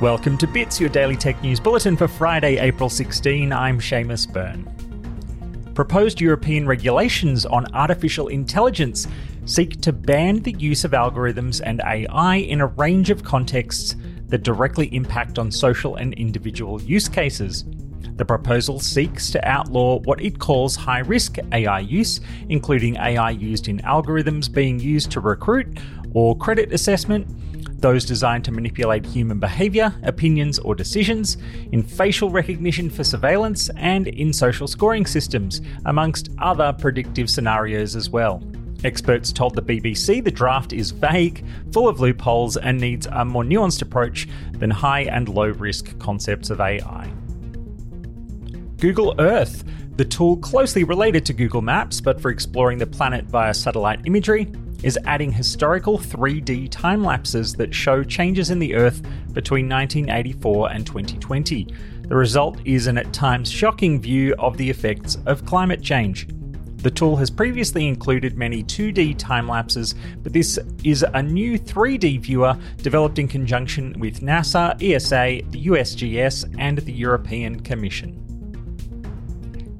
Welcome to Bits, your daily tech news bulletin for Friday, April 16. I'm Seamus Byrne. Proposed European regulations on artificial intelligence seek to ban the use of algorithms and AI in a range of contexts that directly impact on social and individual use cases. The proposal seeks to outlaw what it calls high risk AI use, including AI used in algorithms being used to recruit or credit assessment, those designed to manipulate human behaviour, opinions, or decisions, in facial recognition for surveillance, and in social scoring systems, amongst other predictive scenarios as well. Experts told the BBC the draft is vague, full of loopholes, and needs a more nuanced approach than high and low risk concepts of AI. Google Earth, the tool closely related to Google Maps but for exploring the planet via satellite imagery, is adding historical 3D time lapses that show changes in the Earth between 1984 and 2020. The result is an at times shocking view of the effects of climate change. The tool has previously included many 2D time lapses, but this is a new 3D viewer developed in conjunction with NASA, ESA, the USGS, and the European Commission.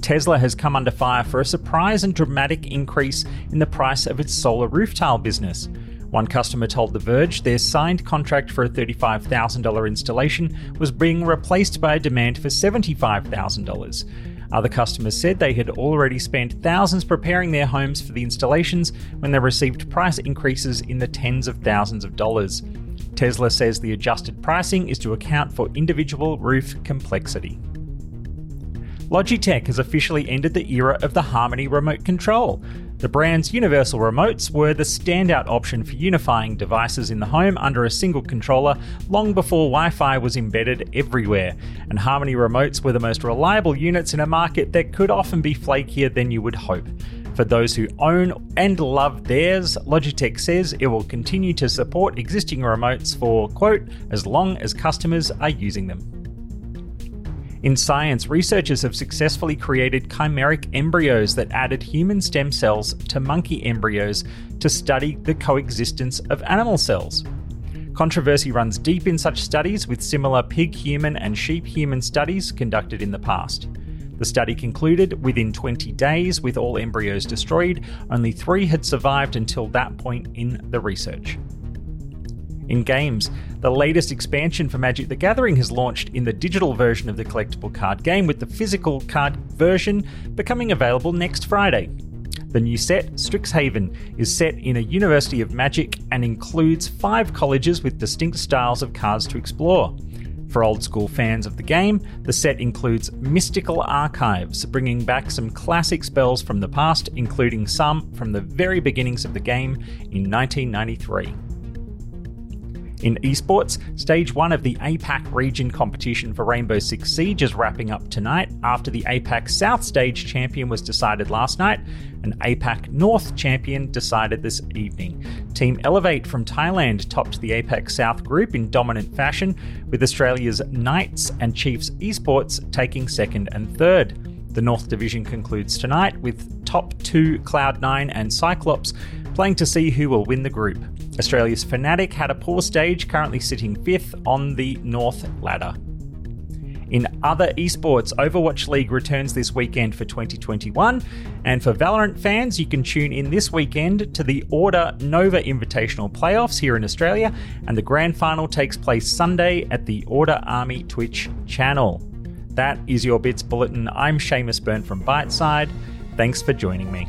Tesla has come under fire for a surprise and dramatic increase in the price of its solar roof tile business. One customer told The Verge their signed contract for a $35,000 installation was being replaced by a demand for $75,000. Other customers said they had already spent thousands preparing their homes for the installations when they received price increases in the tens of thousands of dollars. Tesla says the adjusted pricing is to account for individual roof complexity. Logitech has officially ended the era of the Harmony remote control. The brand's universal remotes were the standout option for unifying devices in the home under a single controller long before Wi Fi was embedded everywhere, and Harmony remotes were the most reliable units in a market that could often be flakier than you would hope. For those who own and love theirs, Logitech says it will continue to support existing remotes for, quote, as long as customers are using them. In science, researchers have successfully created chimeric embryos that added human stem cells to monkey embryos to study the coexistence of animal cells. Controversy runs deep in such studies, with similar pig human and sheep human studies conducted in the past. The study concluded within 20 days, with all embryos destroyed, only three had survived until that point in the research. In games, the latest expansion for Magic the Gathering has launched in the digital version of the collectible card game, with the physical card version becoming available next Friday. The new set, Strixhaven, is set in a University of Magic and includes five colleges with distinct styles of cards to explore. For old school fans of the game, the set includes mystical archives, bringing back some classic spells from the past, including some from the very beginnings of the game in 1993. In esports, stage one of the APAC region competition for Rainbow Six Siege is wrapping up tonight after the APAC South stage champion was decided last night and APAC North champion decided this evening. Team Elevate from Thailand topped the APAC South group in dominant fashion, with Australia's Knights and Chiefs Esports taking second and third. The North Division concludes tonight with top two Cloud9 and Cyclops playing to see who will win the group. Australia's Fnatic had a poor stage, currently sitting fifth on the North ladder. In other esports, Overwatch League returns this weekend for 2021. And for Valorant fans, you can tune in this weekend to the Order Nova Invitational Playoffs here in Australia, and the grand final takes place Sunday at the Order Army Twitch channel. That is your Bits Bulletin. I'm Seamus Byrne from Byteside. Thanks for joining me.